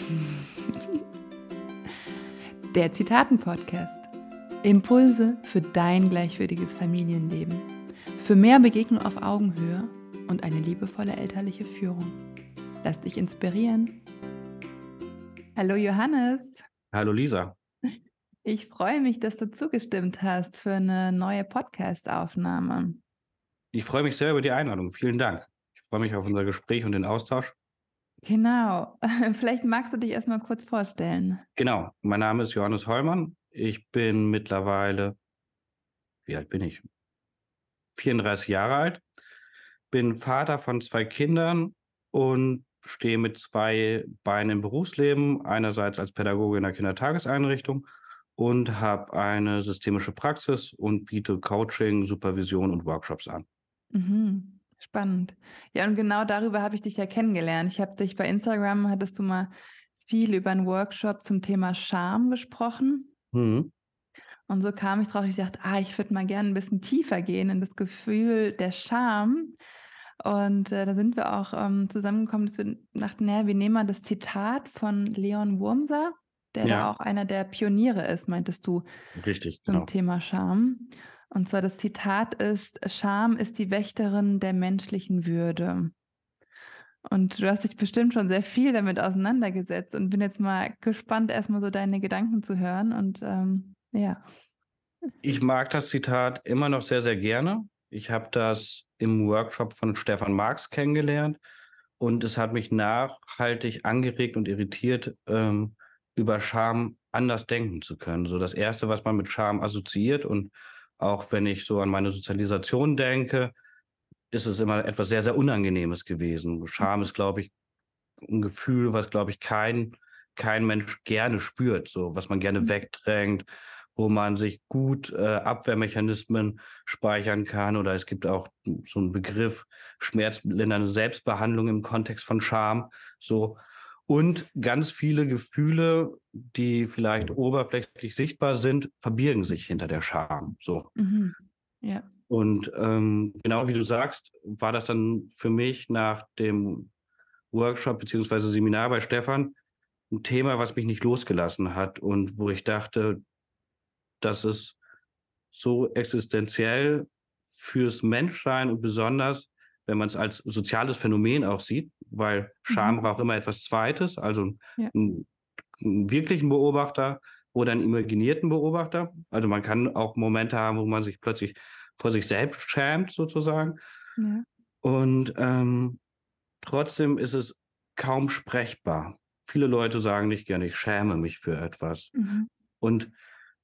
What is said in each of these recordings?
Der Zitaten-Podcast. Impulse für dein gleichwürdiges Familienleben. Für mehr Begegnung auf Augenhöhe und eine liebevolle elterliche Führung. Lass dich inspirieren. Hallo Johannes. Hallo Lisa. Ich freue mich, dass du zugestimmt hast für eine neue Podcast-Aufnahme. Ich freue mich sehr über die Einladung. Vielen Dank. Ich freue mich auf unser Gespräch und den Austausch. Genau. Vielleicht magst du dich erstmal kurz vorstellen. Genau. Mein Name ist Johannes Hollmann. Ich bin mittlerweile, wie alt bin ich? 34 Jahre alt. Bin Vater von zwei Kindern und stehe mit zwei Beinen im Berufsleben. Einerseits als Pädagoge in einer Kindertageseinrichtung und habe eine systemische Praxis und biete Coaching, Supervision und Workshops an. Mhm. Spannend. Ja, und genau darüber habe ich dich ja kennengelernt. Ich habe dich bei Instagram, hattest du mal viel über einen Workshop zum Thema Scham gesprochen. Mhm. Und so kam ich drauf, ich dachte, ah, ich würde mal gerne ein bisschen tiefer gehen in das Gefühl der Scham. Und äh, da sind wir auch ähm, zusammengekommen, dass wir dachten, naja, wir nehmen mal das Zitat von Leon Wurmser, der ja. da auch einer der Pioniere ist, meintest du, Richtig, zum genau. Thema Scham. Und zwar das Zitat ist, Scham ist die Wächterin der menschlichen Würde. Und du hast dich bestimmt schon sehr viel damit auseinandergesetzt und bin jetzt mal gespannt, erstmal so deine Gedanken zu hören. Und ähm, ja. Ich mag das Zitat immer noch sehr, sehr gerne. Ich habe das im Workshop von Stefan Marx kennengelernt und es hat mich nachhaltig angeregt und irritiert, ähm, über Scham anders denken zu können. So das Erste, was man mit Scham assoziiert und auch wenn ich so an meine Sozialisation denke, ist es immer etwas sehr, sehr Unangenehmes gewesen. Scham ist, glaube ich, ein Gefühl, was, glaube ich, kein, kein Mensch gerne spürt, so was man gerne mhm. wegdrängt, wo man sich gut äh, Abwehrmechanismen speichern kann. Oder es gibt auch so einen Begriff schmerzlindernde Selbstbehandlung im Kontext von Scham. So, und ganz viele Gefühle, die vielleicht oberflächlich sichtbar sind, verbirgen sich hinter der Scham. So. Mhm. Ja. Und ähm, genau wie du sagst, war das dann für mich nach dem Workshop bzw. Seminar bei Stefan ein Thema, was mich nicht losgelassen hat und wo ich dachte, dass es so existenziell fürs Menschsein und besonders wenn man es als soziales Phänomen auch sieht, weil Scham mhm. braucht immer etwas Zweites, also ja. einen, einen, wirklichen Beobachter oder einen imaginierten Beobachter. Also man kann auch Momente haben, wo man sich plötzlich vor sich selbst schämt, sozusagen. Ja. Und ähm, trotzdem ist es kaum sprechbar. Viele Leute sagen nicht gerne, ich schäme mich für etwas. Mhm. Und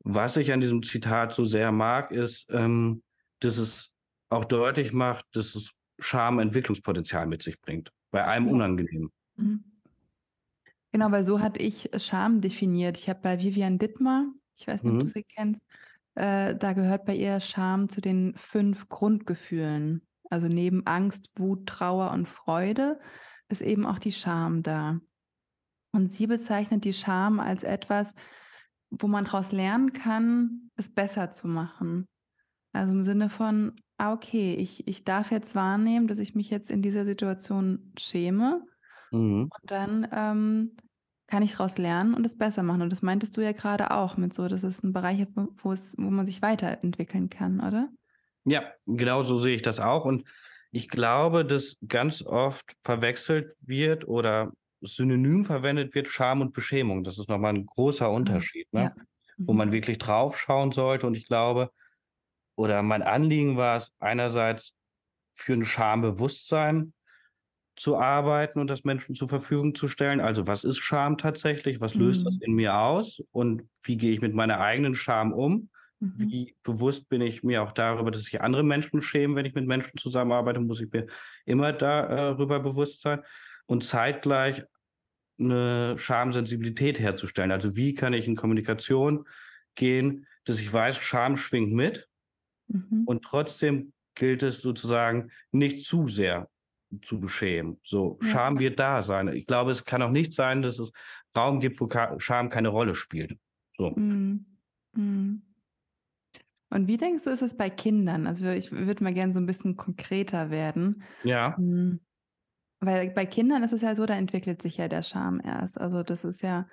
was ich an diesem Zitat so sehr mag, ist, ähm, dass es auch deutlich macht, dass es Scham Entwicklungspotenzial mit sich bringt. Bei allem Unangenehmen. Mhm. Genau, weil so hatte ich Scham definiert. Ich habe bei Vivian Dittmar, ich weiß nicht, mhm. ob du sie kennst, äh, da gehört bei ihr Scham zu den fünf Grundgefühlen. Also neben Angst, Wut, Trauer und Freude ist eben auch die Scham da. Und sie bezeichnet die Scham als etwas, wo man daraus lernen kann, es besser zu machen. Also im Sinne von, ah, okay, ich, ich darf jetzt wahrnehmen, dass ich mich jetzt in dieser Situation schäme. Mhm. Und dann ähm, kann ich daraus lernen und es besser machen. Und das meintest du ja gerade auch mit so, dass es ein Bereich ist, wo, es, wo man sich weiterentwickeln kann, oder? Ja, genau so sehe ich das auch. Und ich glaube, dass ganz oft verwechselt wird oder synonym verwendet wird Scham und Beschämung. Das ist nochmal ein großer mhm. Unterschied, ne? Ja. wo mhm. man wirklich drauf schauen sollte. Und ich glaube, oder mein Anliegen war es einerseits für ein Schambewusstsein zu arbeiten und das Menschen zur Verfügung zu stellen. Also was ist Scham tatsächlich? Was löst mhm. das in mir aus? Und wie gehe ich mit meiner eigenen Scham um? Mhm. Wie bewusst bin ich mir auch darüber, dass sich andere Menschen schämen, wenn ich mit Menschen zusammenarbeite, muss ich mir immer darüber bewusst sein. Und zeitgleich eine Schamsensibilität herzustellen. Also wie kann ich in Kommunikation gehen, dass ich weiß, Scham schwingt mit Mhm. Und trotzdem gilt es sozusagen nicht zu sehr zu beschämen. So, ja. Scham wird da sein. Ich glaube, es kann auch nicht sein, dass es Raum gibt, wo Scham keine Rolle spielt. So. Mhm. Mhm. Und wie denkst du, ist es bei Kindern? Also ich würde mal gerne so ein bisschen konkreter werden. Ja. Hm. Weil bei Kindern ist es ja so, da entwickelt sich ja der Scham erst. Also das ist ja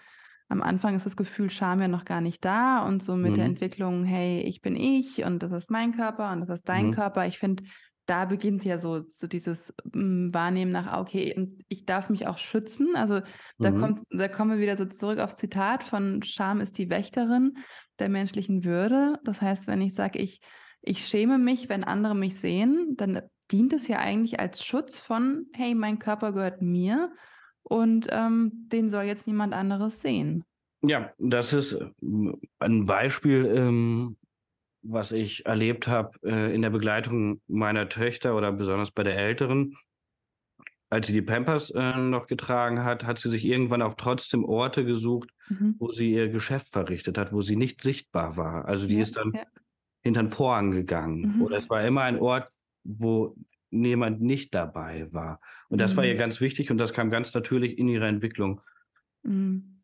am Anfang ist das Gefühl Scham ja noch gar nicht da und so mit der Mhm. Entwicklung: „Hey, ich bin ich und das ist mein Körper und das ist dein Mhm. Körper.“ Ich finde, da beginnt ja so so dieses, hm, Wahrnehmen nach: „Ah, okay, und ich darf mich auch schützen.“ Also, da Mhm. kommt da kommen wir wieder so zurück aufs Zitat von „Scham ist die Wächterin der menschlichen Würde.“ Das heißt, wenn ich sage, ich ich schäme mich, wenn andere mich sehen, dann dient es ja eigentlich als Schutz von: „Hey, mein Körper gehört mir und, ähm, den soll jetzt niemand anderes sehen.“ Ja, das ist, hm, ein Beispiel, ähm, was ich erlebt habe, äh, in der Begleitung meiner Töchter oder besonders bei der Älteren. Als sie die Pampers, äh, noch getragen hat, hat sie sich irgendwann auch trotzdem Orte gesucht, Mhm. wo sie ihr Geschäft verrichtet hat, wo sie nicht sichtbar war. Also, die Ja, ist dann ja. hinter 'n Vorhang gegangen Mhm. oder es war immer ein Ort, wo jemand nicht dabei war. Und das war ihr Mhm. ganz wichtig und das kam ganz natürlich in ihrer Entwicklung Mhm.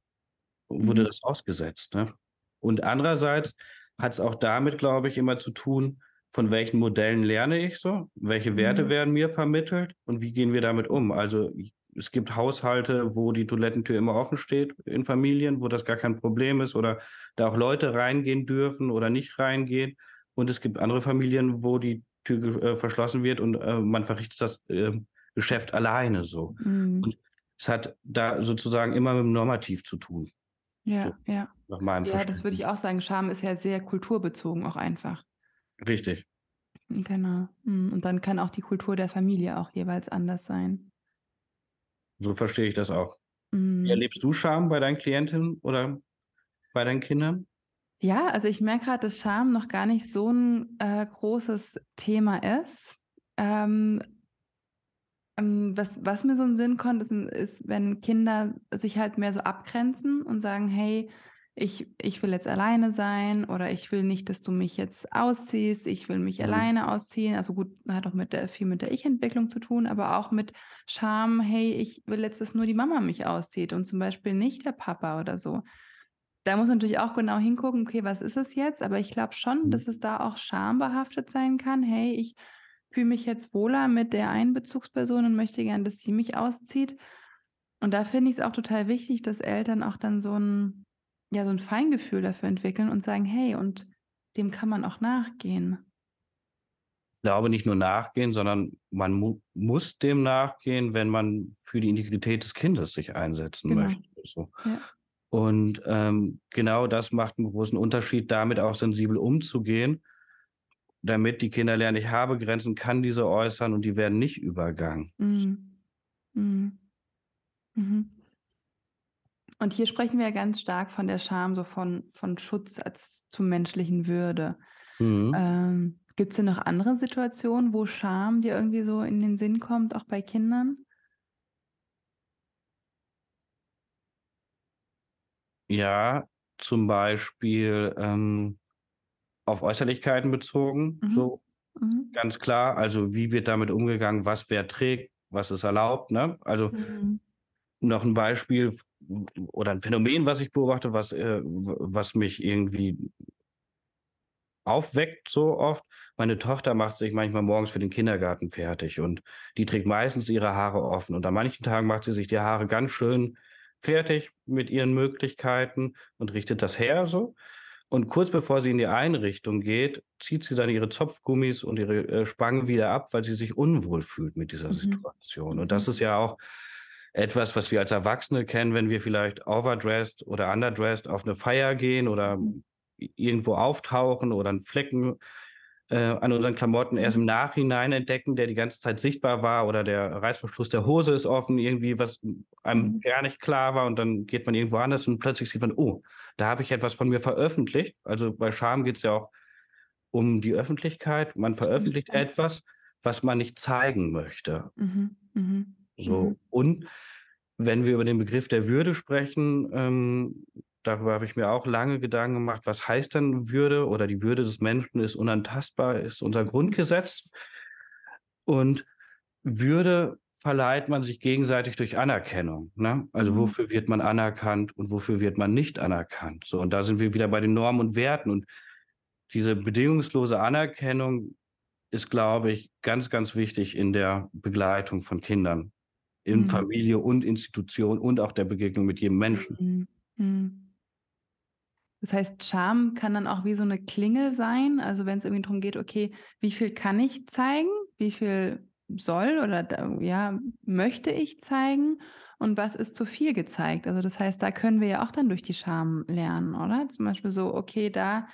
wurde Mhm. das ausgesetzt, ne? Und andererseits hat's auch damit, glaube ich, immer zu tun, von welchen Modellen lerne ich so? Welche Werte Mhm. werden mir vermittelt und wie gehen wir damit um? Also, es gibt Haushalte, wo die Toilettentür immer offen steht in Familien, wo das gar kein Problem ist oder da auch Leute reingehen dürfen oder nicht reingehen. Und es gibt andere Familien, wo die Tür äh, verschlossen wird und, äh, man verrichtet das, ähm, Geschäft alleine so. Mhm. Und es hat da sozusagen immer mit dem Normativ zu tun. So Ja, ja. nach meinem Ja, das würde ich auch sagen. Scham ist ja sehr kulturbezogen auch einfach. Richtig. Genau. Mhm, und dann kann auch die Kultur der Familie auch jeweils anders sein. So verstehe ich das auch. Mhm. erlebst du Scham bei deinen Klientinnen oder bei deinen Kindern? Ja, also ich merke grad, dass Scham noch gar nicht so 'n, äh, großes Thema ist. Ähm ähm, was was mir so in Sinn kommt, ist ist, wenn Kinder sich halt mehr so abgrenzen und sagen: „Hey, ich ich will jetzt alleine sein“ oder „Ich will nicht, dass du mich jetzt ausziehst. Ich will mich Mhm. alleine ausziehen.“ Also gut, hat auch mit der viel mit der Ich-Entwicklung zu tun, aber auch mit Scham: „Hey, ich will jetzt, dass nur die Mama mich auszieht und zum Beispiel nicht der Papa“ oder so. Da muss man natürlich auch genau hingucken: „Okay, was ist es jetzt?“ Aber ich glaube schon, Mhm. dass es da auch schambehaftet sein kann: „Hey, ich fühle mich jetzt wohler mit der einen Bezugsperson und möchte gern, dass sie mich auszieht.“ Und da finde ich's auch total wichtig, dass Eltern auch dann so 'n ja, so 'n Feingefühl dafür entwickeln und sagen: „Hey, und dem kann man auch nachgehen.“ Glaube nicht nur nachgehen, sondern man mu muss dem nachgehen, wenn man für die Integrität des Kindes sich einsetzen Genau. möchte, so. Ja. Und, ähm, genau das macht 'n großen Unterschied, damit auch sensibel umzugehen, damit die Kinder lernen: „Ich habe Grenzen, kann diese äußern und die werden nicht übergangen.“ Mhm. Mhm. Mhm. Und hier sprechen wir ja ganz stark von der Scham, so von von Schutz als zur menschlichen Würde. Mhm. Ähm, gibt's denn noch andere Situationen, wo Scham dir irgendwie so in den Sinn kommt, auch bei Kindern? Ja, zum Beispiel, ähm, auf Äußerlichkeiten bezogen, Mhm. so Mhm. ganz klar. Also, wie wird damit umgegangen, was wer trägt, was ist erlaubt, ne? Also Mhm. noch 'n Beispiel oder 'n Phänomen, was ich beobachte, was, äh, was mich irgendwie aufweckt so oft. Meine Tochter macht sich manchmal morgens für den Kindergarten fertig und die trägt meistens ihre Haare offen und an manchen Tagen macht sie sich die Haare ganz schön fertig mit ihren Möglichkeiten und richtet das her so. Und kurz bevor sie in die Einrichtung geht, zieht sie dann ihre Zopfgummis und ihre, äh, Spangen wieder ab, weil sie sich unwohl fühlt mit dieser Mhm. Situation. Und das ist ja auch etwas, was wir als Erwachsene kennen, wenn wir vielleicht overdressed oder underdressed auf 'ne Feier gehen oder Mhm. irgendwo auftauchen oder 'n Flecken, an unseren Klamotten erst im. Nachhinein entdecken, der die ganze Zeit sichtbar war oder der Reißverschluss der Hose ist offen, irgendwie, was einem Mhm. gar nicht klar war und dann geht man irgendwo anders und plötzlich sieht man: „Oh, da habe ich etwas von mir veröffentlicht.“ Also, bei Scham geht's ja auch um die Öffentlichkeit. Man veröffentlicht etwas, was man nicht zeigen möchte. Mhm. Mhm. So, Mhm. und wenn wir über den Begriff der Würde sprechen, ähm, darüber habe ich mir auch lange Gedanken gemacht, was heißt denn Würde oder die Würde des Menschen ist unantastbar, ist unser Mhm. Grundgesetz. Und Würde verleiht man sich gegenseitig durch Anerkennung, ne? Also, Mhm. wofür wird man anerkannt und wofür wird man nicht anerkannt? So, und da sind wir wieder bei den Normen und Werten und diese bedingungslose Anerkennung ist, glaube ich, ganz, ganz wichtig in der Begleitung von Kindern. in mhm. Familie und Institution und auch der Begegnung mit jedem Menschen. Mhm. Das heißt, Scham kann dann auch wie so eine Klingel sein. Also wenn es irgendwie darum geht, okay, wie viel kann ich zeigen? Wie viel soll oder ja, möchte ich zeigen? Und was ist zu viel gezeigt? Also das heißt, da können wir ja auch dann durch die Scham lernen, oder? Zum Beispiel so, okay, da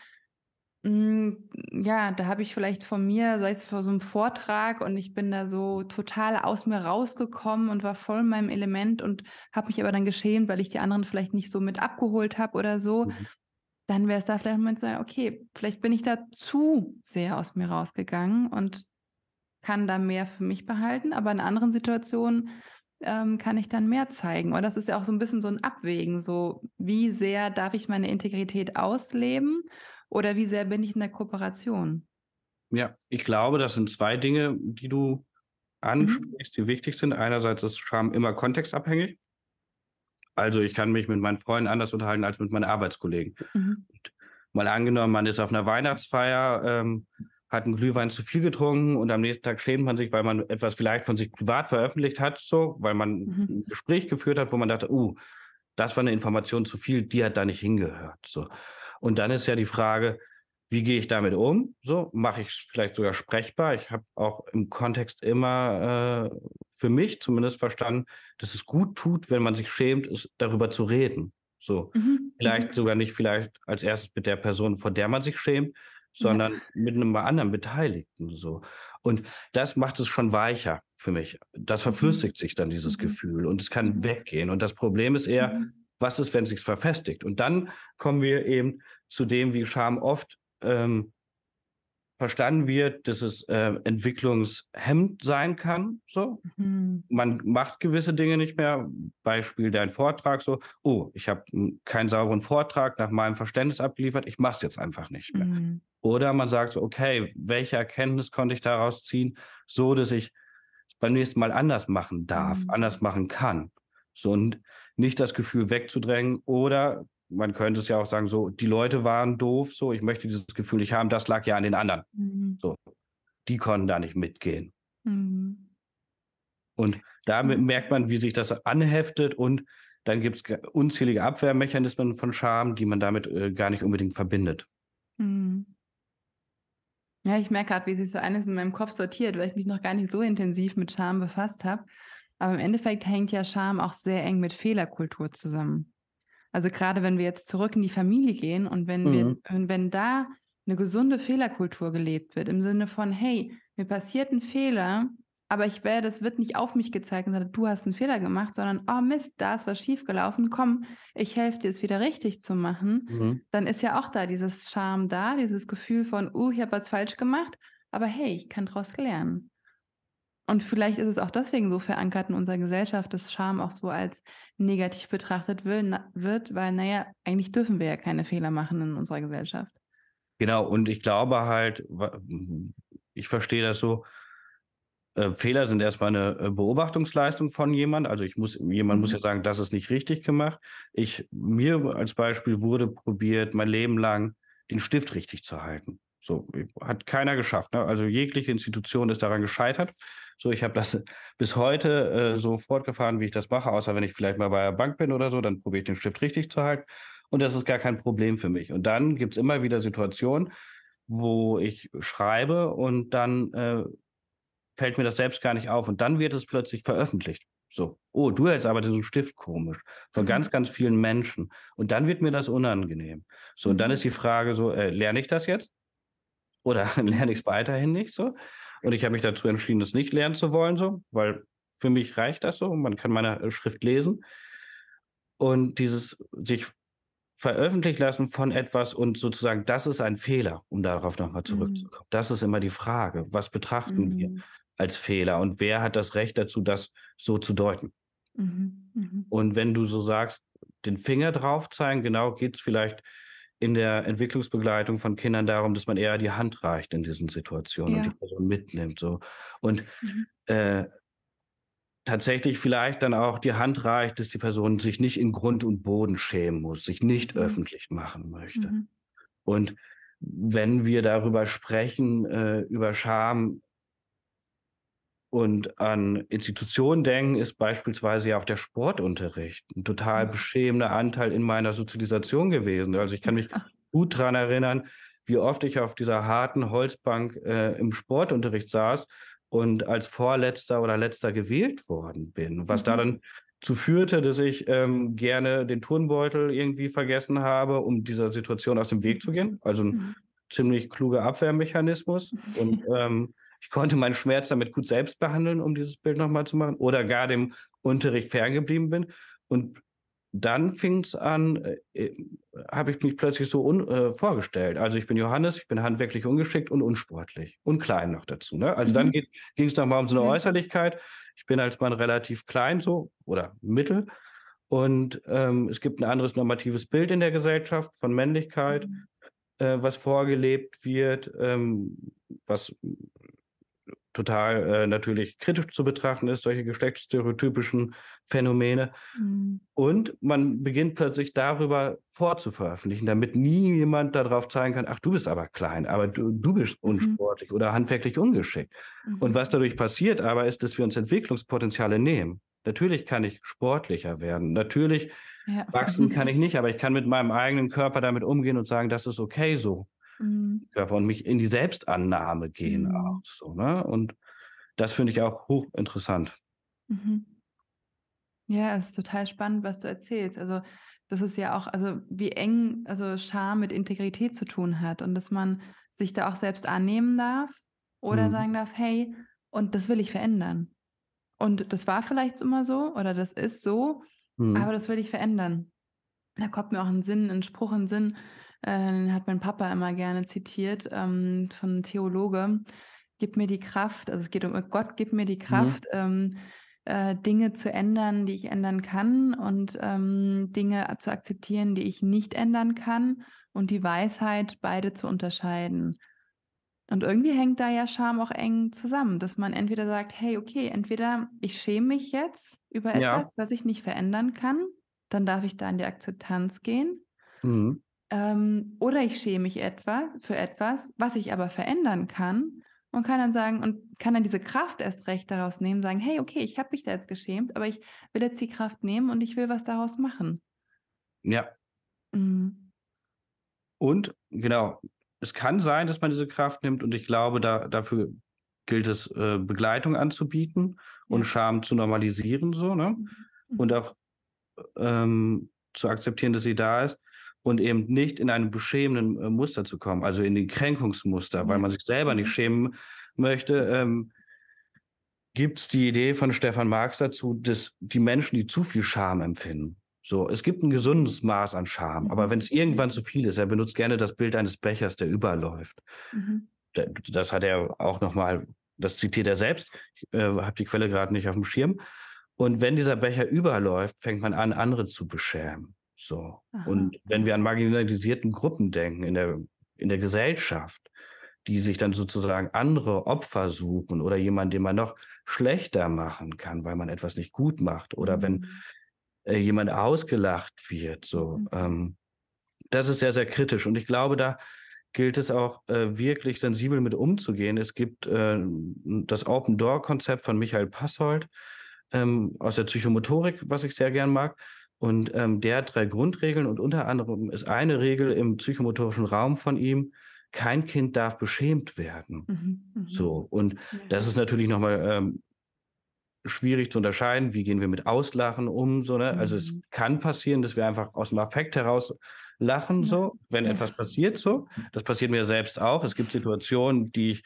hm, ja, da habe ich vielleicht von mir, sei es vor so einem Vortrag und ich bin da so total aus mir rausgekommen und war voll in meinem Element und habe mich aber dann geschämt, weil ich die anderen vielleicht nicht so mit abgeholt habe oder so. Mhm. Dann wäre es da vielleicht ein Moment zu sagen, okay, vielleicht bin ich da zu sehr aus mir rausgegangen und kann da mehr für mich behalten, aber in anderen Situationen ähm, kann ich dann mehr zeigen. Und das ist ja auch so ein bisschen so ein Abwägen, so wie sehr darf ich meine Integrität ausleben oder wie sehr bin ich in der Kooperation? Ja, ich glaube, das sind zwei Dinge, die du mhm. ansprichst, mhm. die wichtig sind. Einerseits ist Scham immer kontextabhängig. Also ich kann mich mit meinen Freunden anders unterhalten als mit meinen Arbeitskollegen. Mhm. Mal angenommen, man ist auf einer Weihnachtsfeier, ähm, hat einen Glühwein zu viel getrunken und am nächsten Tag schämt man sich, weil man etwas vielleicht von sich privat veröffentlicht hat, so, weil man mhm. ein Gespräch geführt hat, wo man dachte, uh, das war eine Information zu viel, die hat da nicht hingehört. So. Und dann ist ja die Frage, wie gehe ich damit um? So mache ich es vielleicht sogar sprechbar. Ich habe auch im Kontext immer äh, für mich zumindest verstanden, dass es gut tut, wenn man sich schämt, ist, darüber zu reden. So mhm. vielleicht mhm. sogar nicht vielleicht als erstes mit der Person, vor der man sich schämt, sondern ja. mit einem anderen Beteiligten. So und das macht es schon weicher für mich. Das mhm. verflüssigt mhm. sich dann dieses mhm. Gefühl und es kann mhm. weggehen. Und das Problem ist eher, was ist, wenn es sich verfestigt? Und dann kommen wir eben zu dem, wie Scham oft ähm, verstanden wird, dass es äh, entwicklungshemmend sein kann. So, mhm. man macht gewisse Dinge nicht mehr. Beispiel dein Vortrag so: Oh, ich habe keinen sauberen Vortrag nach meinem Verständnis abgeliefert. Ich mache es jetzt einfach nicht mehr. Mhm. Oder man sagt so: Okay, welche Erkenntnis konnte ich daraus ziehen, so dass ich beim nächsten Mal anders machen darf, mhm. anders machen kann. So und nicht das Gefühl wegzudrängen oder man könnte es ja auch sagen, so, die Leute waren doof, so, ich möchte dieses Gefühl nicht haben, das lag ja an den anderen. Mhm. So, die konnten da nicht mitgehen. Mhm. Und da mhm. merkt man, wie sich das anheftet und dann gibt es unzählige Abwehrmechanismen von Scham, die man damit äh, gar nicht unbedingt verbindet. Mhm. Ja, ich merke gerade, wie sich so eines in meinem Kopf sortiert, weil ich mich noch gar nicht so intensiv mit Scham befasst habe. Aber im Endeffekt hängt ja Scham auch sehr eng mit Fehlerkultur zusammen. Also gerade wenn wir jetzt zurück in die Familie gehen und wenn mhm. wir, wenn da eine gesunde Fehlerkultur gelebt wird, im Sinne von, hey, mir passiert ein Fehler, aber ich werde, das wird nicht auf mich gezeigt und sagt, du hast einen Fehler gemacht, sondern, oh Mist, da ist was schiefgelaufen, komm, ich helfe dir, es wieder richtig zu machen, mhm. dann ist ja auch da dieses Charme da, dieses Gefühl von, uh, ich habe was falsch gemacht, aber hey, ich kann daraus lernen. Und vielleicht ist es auch deswegen so verankert in unserer Gesellschaft, dass Scham auch so als negativ betrachtet wird, weil, naja, eigentlich dürfen wir ja keine Fehler machen in unserer Gesellschaft. Genau, und ich glaube halt, ich verstehe das so, äh, Fehler sind erstmal eine äh, Beobachtungsleistung von jemand. Also ich muss, jemand mhm. muss ja sagen, das ist nicht richtig gemacht. Ich, mir als Beispiel wurde probiert, mein Leben lang den Stift richtig zu halten. So, hat keiner geschafft. Ne? Also jegliche Institution ist daran gescheitert. So, ich habe das bis heute äh, so fortgefahren, wie ich das mache, außer wenn ich vielleicht mal bei der Bank bin oder so, dann probiere ich den Stift richtig zu halten. Und das ist gar kein Problem für mich. Und dann gibt es immer wieder Situationen, wo ich schreibe und dann äh, fällt mir das selbst gar nicht auf. Und dann wird es plötzlich veröffentlicht. So, oh, du hältst aber diesen Stift komisch. Von mhm. ganz, ganz vielen Menschen. Und dann wird mir das unangenehm. So, und dann mhm. ist die Frage so, äh, lerne ich das jetzt? Oder lerne ich es weiterhin nicht so? Und ich habe mich dazu entschieden, das nicht lernen zu wollen, so, weil für mich reicht das so. Man kann meine äh, Schrift lesen. Und dieses sich veröffentlichen lassen von etwas und sozusagen, das ist ein Fehler, um darauf nochmal mhm. zurückzukommen. Mhm. Das ist immer die Frage. Was betrachten mhm. wir als Fehler und wer hat das Recht dazu, das so zu deuten? Mhm. mhm. Und wenn du so sagst, den Finger drauf zeigen, genau geht es vielleicht in der Entwicklungsbegleitung von Kindern darum, dass man eher die Hand reicht in diesen Situationen ja. und die Person mitnimmt. So. Und mhm. äh, tatsächlich vielleicht dann auch die Hand reicht, dass die Person sich nicht in Grund und Boden schämen muss, sich nicht mhm. öffentlich machen möchte. Mhm. Und wenn wir darüber sprechen, äh, über Scham und an Institutionen denken, ist beispielsweise ja auch der Sportunterricht ein total beschämender Anteil in meiner Sozialisation gewesen. Also ich kann mich gut daran erinnern, wie oft ich auf dieser harten Holzbank äh, im Sportunterricht saß und als Vorletzter oder Letzter gewählt worden bin. Was mhm. da dann zu führte, dass ich ähm, gerne den Turnbeutel irgendwie vergessen habe, um dieser Situation aus dem Weg zu gehen. Also ein mhm. ziemlich kluger Abwehrmechanismus. Und ähm, ich konnte meinen Schmerz damit gut selbst behandeln, um dieses Bild nochmal zu machen, oder gar dem Unterricht ferngeblieben bin. Und dann fing es an, äh, äh habe ich mich plötzlich so un, äh, vorgestellt. Also ich bin Johannes, ich bin handwerklich ungeschickt und unsportlich und klein noch dazu. Ne? Also mhm. dann ging es nochmal um so eine mhm. Äußerlichkeit. Ich bin als Mann relativ klein so oder mittel. Und ähm, es gibt ein anderes normatives Bild in der Gesellschaft von Männlichkeit, mhm. äh, was vorgelebt wird, ähm, was total äh, natürlich kritisch zu betrachten ist, solche geschlechtsstereotypischen Phänomene. Mhm. Und man beginnt plötzlich darüber vorzuveröffentlichen, damit nie jemand darauf zeigen kann, ach, du bist aber klein, aber du, du bist mhm. unsportlich mhm. oder handwerklich ungeschickt. Mhm. Und was dadurch passiert aber ist, dass wir uns Entwicklungspotenziale nehmen. Natürlich kann ich sportlicher werden. Natürlich ja. wachsen kann ich nicht, aber ich kann mit meinem eigenen Körper damit umgehen und sagen, das ist okay so mhm. Körper und mich in die Selbstannahme gehen mhm. auch. So, ne? Und das finde ich auch hochinteressant. Mhm. Ja, es ist total spannend, was du erzählst. Also das ist ja auch, also wie eng also Scham mit Integrität zu tun hat und dass man sich da auch selbst annehmen darf oder mhm. sagen darf, hey, und das will ich verändern. Und das war vielleicht immer so oder das ist so, mhm. aber das will ich verändern. Da kommt mir auch ein Sinn, ein Spruch in den Sinn, äh, hat mein Papa immer gerne zitiert, ähm, von einem Theologe. Gib mir die Kraft, also es geht um Gott, gib mir die mhm. Kraft, mhm. ähm, äh, Dinge zu ändern, die ich ändern kann und ähm, Dinge zu akzeptieren, die ich nicht ändern kann und die Weisheit, beide zu unterscheiden. Und irgendwie hängt da ja Scham auch eng zusammen, dass man entweder sagt, hey, okay, entweder ich schäme mich jetzt über etwas, ja. was ich nicht verändern kann, dann darf ich da in die Akzeptanz gehen. Mhm. Ähm, oder ich schäme mich etwas für etwas, was ich aber verändern kann und kann dann sagen und kann dann diese Kraft erst recht daraus nehmen, sagen, hey, okay, ich habe mich da jetzt geschämt, aber ich will jetzt die Kraft nehmen und ich will was daraus machen. Ja. Mhm. Und genau, es kann sein, dass man diese Kraft nimmt und ich glaube, da, dafür gilt es, äh, Begleitung anzubieten und ja. Scham zu normalisieren, so, ne? Mhm. Und auch ähm, zu akzeptieren, dass sie da ist und eben nicht in einem beschämenden äh, Muster zu kommen, also in den Kränkungsmuster, weil man sich selber nicht schämen möchte. Ähm, Gibt es die Idee von Stefan Marx dazu, dass die Menschen, die zu viel Scham empfinden, so, es gibt ein gesundes Maß an Scham, aber mhm. wenn es irgendwann zu viel ist, er benutzt gerne das Bild eines Bechers, der überläuft. Mhm. Das hat er auch nochmal, das zitiert er selbst, ich äh, habe die Quelle gerade nicht auf dem Schirm. Und wenn dieser Becher überläuft, fängt man an, andere zu beschämen. So. Aha. Und wenn wir an marginalisierten Gruppen denken in der, in der Gesellschaft, die sich dann sozusagen andere Opfer suchen oder jemanden, den man noch schlechter machen kann, weil man etwas nicht gut macht oder mhm. wenn äh, jemand ausgelacht wird, so. Mhm. Ähm, das ist sehr, sehr kritisch. Und ich glaube, da gilt es auch äh, wirklich sensibel mit umzugehen. Es gibt äh, das Open Door Konzept von Michael Passold ähm, aus der Psychomotorik, was ich sehr gern mag. Und ähm, der hat drei Grundregeln und unter anderem ist eine Regel im psychomotorischen Raum von ihm, kein Kind darf beschämt werden. Mhm, mh. So, und ja. das ist natürlich nochmal ähm, schwierig zu unterscheiden, wie gehen wir mit Auslachen um. So, ne? Mhm. Also es mhm. kann passieren, dass wir einfach aus dem Affekt heraus lachen, ja. so, wenn ja. etwas passiert, so. Das passiert mir selbst auch. Es gibt Situationen, die ich,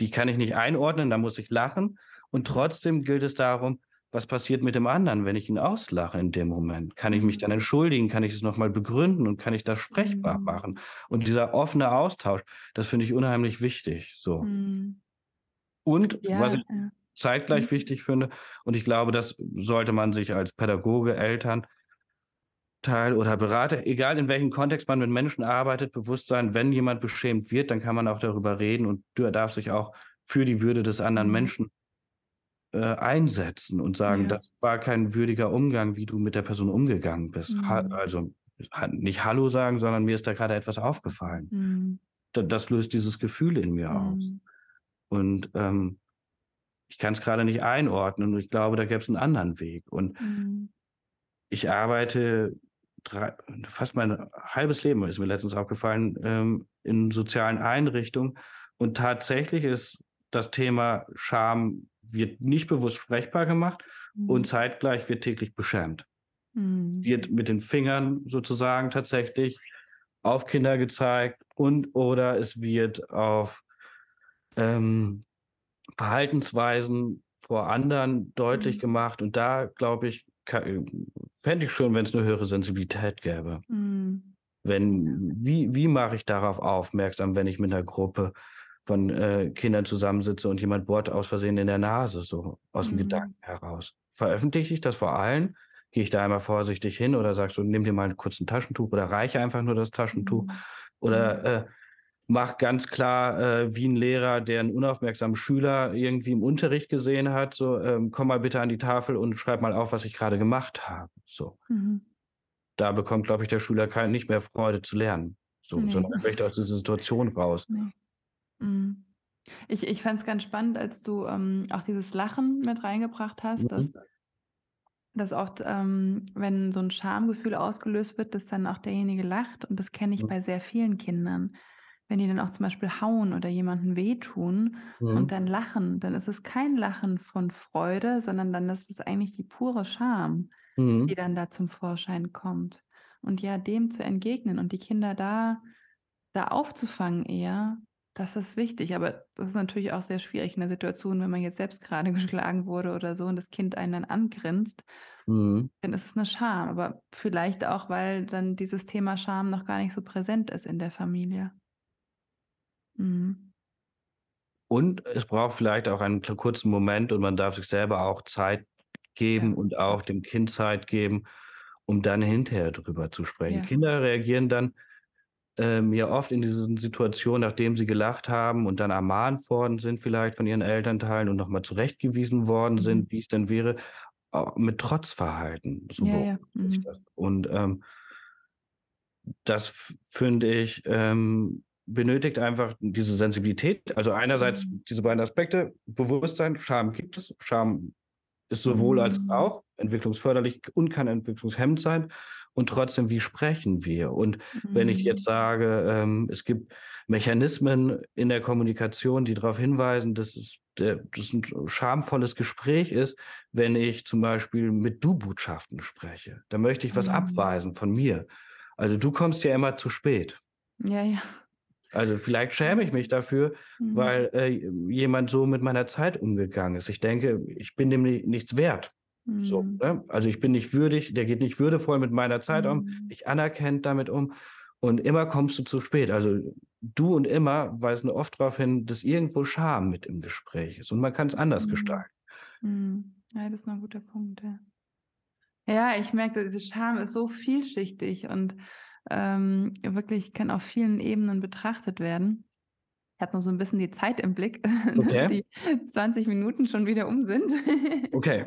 die kann ich nicht einordnen, da muss ich lachen. Und trotzdem gilt es darum, was passiert mit dem anderen, wenn ich ihn auslache in dem Moment? Kann ich mich dann mhm. entschuldigen? Kann ich es nochmal begründen und kann ich das sprechbar mhm. machen? Und dieser offene Austausch, das finde ich unheimlich wichtig. So. Mhm. Und ja, was ich ja. zeitgleich mhm. wichtig finde, und ich glaube, das sollte man sich als Pädagoge, Eltern, Teil oder Berater, egal in welchem Kontext man mit Menschen arbeitet, bewusst sein, wenn jemand beschämt wird, dann kann man auch darüber reden und du darf sich auch für die Würde des anderen mhm. Menschen äh, einsetzen und sagen, ja. das war kein würdiger Umgang, wie du mit der Person umgegangen bist. Mhm. Ha also nicht Hallo sagen, sondern mir ist da gerade etwas aufgefallen. Mhm. Da, das löst dieses Gefühl in mir mhm. aus. Und ähm, ich kann es gerade nicht einordnen und ich glaube, da gäbe es einen anderen Weg. Und mhm. ich arbeite drei, fast mein halbes Leben, ist mir letztens aufgefallen, ähm, in sozialen Einrichtungen. Und tatsächlich ist das Thema Scham wird nicht bewusst sprechbar gemacht mhm. und zeitgleich wird täglich beschämt. Mhm. Wird mit den Fingern sozusagen tatsächlich auf Kinder gezeigt und oder es wird auf ähm, Verhaltensweisen vor anderen deutlich mhm. gemacht. Und da, glaube ich, fände ich schön, wenn es eine höhere Sensibilität gäbe. Mhm. Wenn, wie, wie mache ich darauf aufmerksam, wenn ich mit einer Gruppe von äh, Kindern zusammensitze und jemand bohrt aus Versehen in der Nase, so aus dem mhm. Gedanken heraus? Veröffentliche ich das vor allen? Gehe ich da einmal vorsichtig hin oder sagst du, nimm dir mal kurz ein Taschentuch oder reiche einfach nur das Taschentuch? Mhm. Oder mhm. äh, mach ganz klar, äh, wie ein Lehrer, der einen unaufmerksamen Schüler irgendwie im Unterricht gesehen hat, so, ähm, komm mal bitte an die Tafel und schreib mal auf, was ich gerade gemacht habe. So. Mhm. Da bekommt, glaube ich, der Schüler kein, nicht mehr Freude zu lernen. So, nee. sondern er möchte aus dieser Situation raus. Nee. Mhm. Ich, ich fand es ganz spannend, als du ähm, auch dieses Lachen mit reingebracht hast, mhm. dass, dass oft, ähm, wenn so ein Schamgefühl ausgelöst wird, dass dann auch derjenige lacht. Und das kenne ich mhm. bei sehr vielen Kindern wenn die dann auch zum Beispiel hauen oder jemanden wehtun mhm. und dann lachen, dann ist es kein Lachen von Freude, sondern dann ist es eigentlich die pure Scham, mhm. die dann da zum Vorschein kommt. Und ja, dem zu entgegnen und die Kinder da, da aufzufangen eher, das ist wichtig. Aber das ist natürlich auch sehr schwierig in der Situation, wenn man jetzt selbst gerade geschlagen wurde oder so und das Kind einen dann angrinst. Mhm. Dann ist es eine Scham. Aber vielleicht auch, weil dann dieses Thema Scham noch gar nicht so präsent ist in der Familie. Mhm. Und es braucht vielleicht auch einen kurzen Moment und man darf sich selber auch Zeit geben ja. und auch dem Kind Zeit geben, um dann hinterher drüber zu sprechen. Ja. Kinder reagieren dann ähm, ja oft in diesen Situationen, nachdem sie gelacht haben und dann ermahnt worden sind, vielleicht von ihren Elternteilen und nochmal zurechtgewiesen worden mhm. sind, wie es denn wäre, mit Trotzverhalten. So ja, ja. Mhm. Und ähm, das finde ich ähm, benötigt einfach diese Sensibilität. Also einerseits mhm. diese beiden Aspekte, Bewusstsein, Scham gibt es. Scham ist sowohl mhm. als auch entwicklungsförderlich und kann entwicklungshemmend sein. Und trotzdem, wie sprechen wir? Und mhm. wenn ich jetzt mhm. sage, ähm, es gibt Mechanismen in der Kommunikation, die darauf hinweisen, dass es der, das ein schamvolles Gespräch ist, wenn ich zum Beispiel mit Du-Botschaften spreche. Da möchte ich was mhm. abweisen von mir. Also du kommst ja immer zu spät. Ja, ja. Also vielleicht schäme ich mich dafür, mhm. weil äh, jemand so mit meiner Zeit umgegangen ist. Ich denke, ich bin dem nichts wert. Mhm. So, ne? Also ich bin nicht würdig, der geht nicht würdevoll mit meiner Zeit mhm. um, ich anerkenne damit um und immer kommst du zu spät. Also du und immer weisen oft darauf hin, dass irgendwo Scham mit im Gespräch ist und man kann es anders mhm. gestalten. Mhm. Ja, das ist ein guter Punkt. Ja. ja, ich merke, diese Scham ist so vielschichtig und ähm, wirklich kann auf vielen Ebenen betrachtet werden. Ich habe noch so ein bisschen die Zeit im Blick, okay. dass die 20 Minuten schon wieder um sind. okay.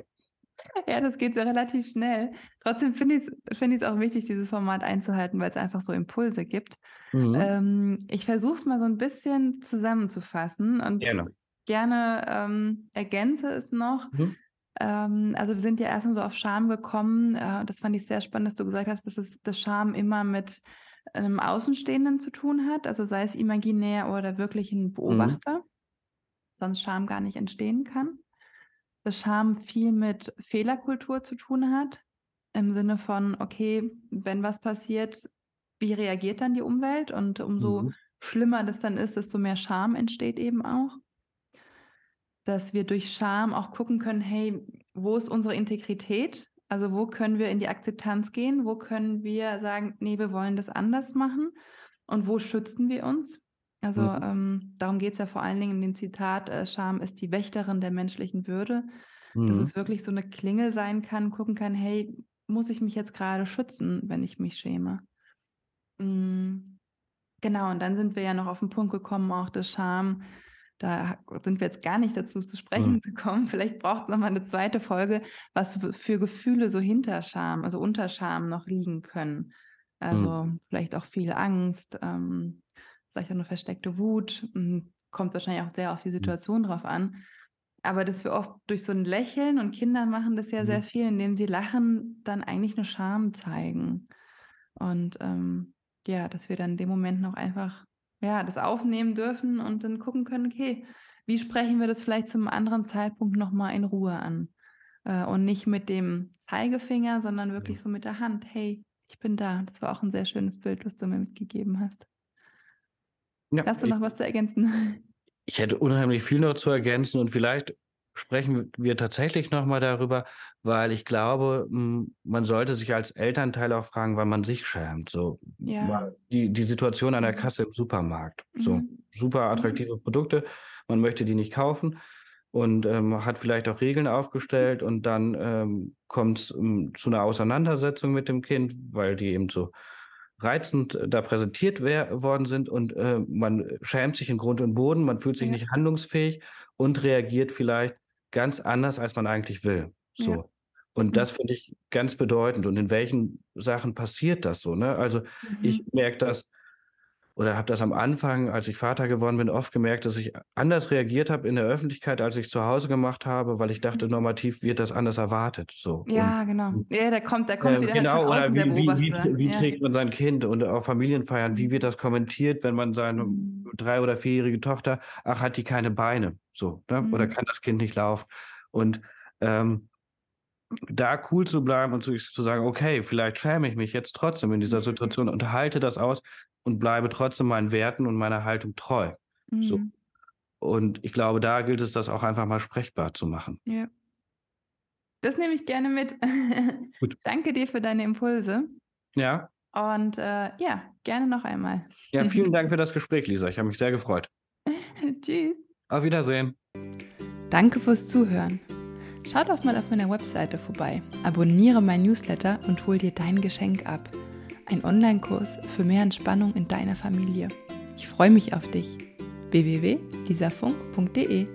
Ja, das geht so relativ schnell. Trotzdem finde ich es find auch wichtig, dieses Format einzuhalten, weil es einfach so Impulse gibt. Mhm. Ähm, ich versuche es mal so ein bisschen zusammenzufassen und gerne, gerne ähm, ergänze es noch. Mhm. Ähm, also wir sind ja erstmal so auf Scham gekommen. Äh, das fand ich sehr spannend, dass du gesagt hast, dass es das Scham immer mit einem Außenstehenden zu tun hat, also sei es imaginär oder wirklich ein mhm. Beobachter, mhm. sonst Scham gar nicht entstehen kann. Dass Scham viel mit Fehlerkultur zu tun hat, im Sinne von, okay, wenn was passiert, wie reagiert dann die Umwelt? Und umso mhm. schlimmer das dann ist, desto mehr Scham entsteht eben auch dass wir durch Scham auch gucken können, hey, wo ist unsere Integrität? Also wo können wir in die Akzeptanz gehen? Wo können wir sagen, nee, wir wollen das anders machen? Und wo schützen wir uns? Also mhm. ähm, darum geht es ja vor allen Dingen in dem Zitat, äh, Scham ist die Wächterin der menschlichen Würde. Mhm. Dass es wirklich so eine Klingel sein kann, gucken kann, hey, muss ich mich jetzt gerade schützen, wenn ich mich schäme? Mhm. Genau, und dann sind wir ja noch auf den Punkt gekommen, auch dass Scham da sind wir jetzt gar nicht dazu zu sprechen mhm. gekommen. Vielleicht braucht es nochmal eine zweite Folge, was für Gefühle so hinter Scham, also unter Scham noch liegen können. Also mhm. vielleicht auch viel Angst, ähm, vielleicht auch eine versteckte Wut. Hm, kommt wahrscheinlich auch sehr auf die hm. Situation drauf an. aber dass wir oft durch so ein Lächeln und Kinder machen das ja mhm. sehr viel, indem sie lachen, dann eigentlich nur Scham zeigen. Und ähm, ja, dass wir dann in dem Moment noch einfach ja, das aufnehmen dürfen und dann gucken können, okay, wie sprechen wir das vielleicht zum anderen Zeitpunkt nochmal in Ruhe an? Äh, und nicht mit dem Zeigefinger, sondern wirklich so mit der Hand. Hey, ich bin da. Das war auch ein sehr schönes Bild, was du mir mitgegeben hast. Ja, Hast du noch was zu ergänzen? Ich hätte unheimlich viel noch zu ergänzen und vielleicht sprechen wir tatsächlich nochmal darüber, weil ich glaube, man sollte sich als Elternteil auch fragen, wann man sich schämt. So ja. die, die Situation an der mhm. Kasse im Supermarkt. So mhm. super attraktive mhm. Produkte, man möchte die nicht kaufen und ähm, hat vielleicht auch Regeln aufgestellt und dann ähm, kommt es ähm, zu einer Auseinandersetzung mit dem Kind, weil die eben so reizend äh, da präsentiert worden sind und äh, man schämt sich in Grund und Boden, man fühlt sich ja. nicht handlungsfähig und reagiert vielleicht ganz anders, als man eigentlich will. So. Ja. Und mhm. das finde ich ganz bedeutend. Und in welchen Sachen passiert das so? Ne? Also mhm. ich merke das oder habe das am Anfang, als ich Vater geworden bin, oft gemerkt, dass ich anders reagiert habe in der Öffentlichkeit, als ich zu Hause gemacht habe, weil ich dachte, mhm. normativ wird das anders erwartet. So. Ja, und, genau. Ja, der kommt, der kommt äh, wieder genau, halt oder wie, wie, wie, wie ja. trägt man sein Kind und auf Familienfeiern, wie wird das kommentiert, wenn man seine mhm. drei- oder vierjährige Tochter, ach, hat die keine Beine, so, ne? Mhm. oder kann das Kind nicht laufen. Und ähm, da cool zu bleiben und zu, zu, sagen, okay, vielleicht schäme ich mich jetzt trotzdem in dieser mhm. Situation und halte das aus, und bleibe trotzdem meinen Werten und meiner Haltung treu. Mhm. So. Und ich glaube, da gilt es, das auch einfach mal sprechbar zu machen. Ja. Das nehme ich gerne mit. Gut. Danke dir für deine Impulse. Ja. Und äh, ja, gerne noch einmal. Ja, vielen Dank für das Gespräch, Lisa. Ich habe mich sehr gefreut. Tschüss. Auf Wiedersehen. Danke fürs Zuhören. Schau doch mal auf meiner Webseite vorbei. Abonniere mein Newsletter und hol dir dein Geschenk ab ein Online-Kurs für mehr Entspannung in deiner Familie. Ich freue mich auf dich. www.lisafunk.de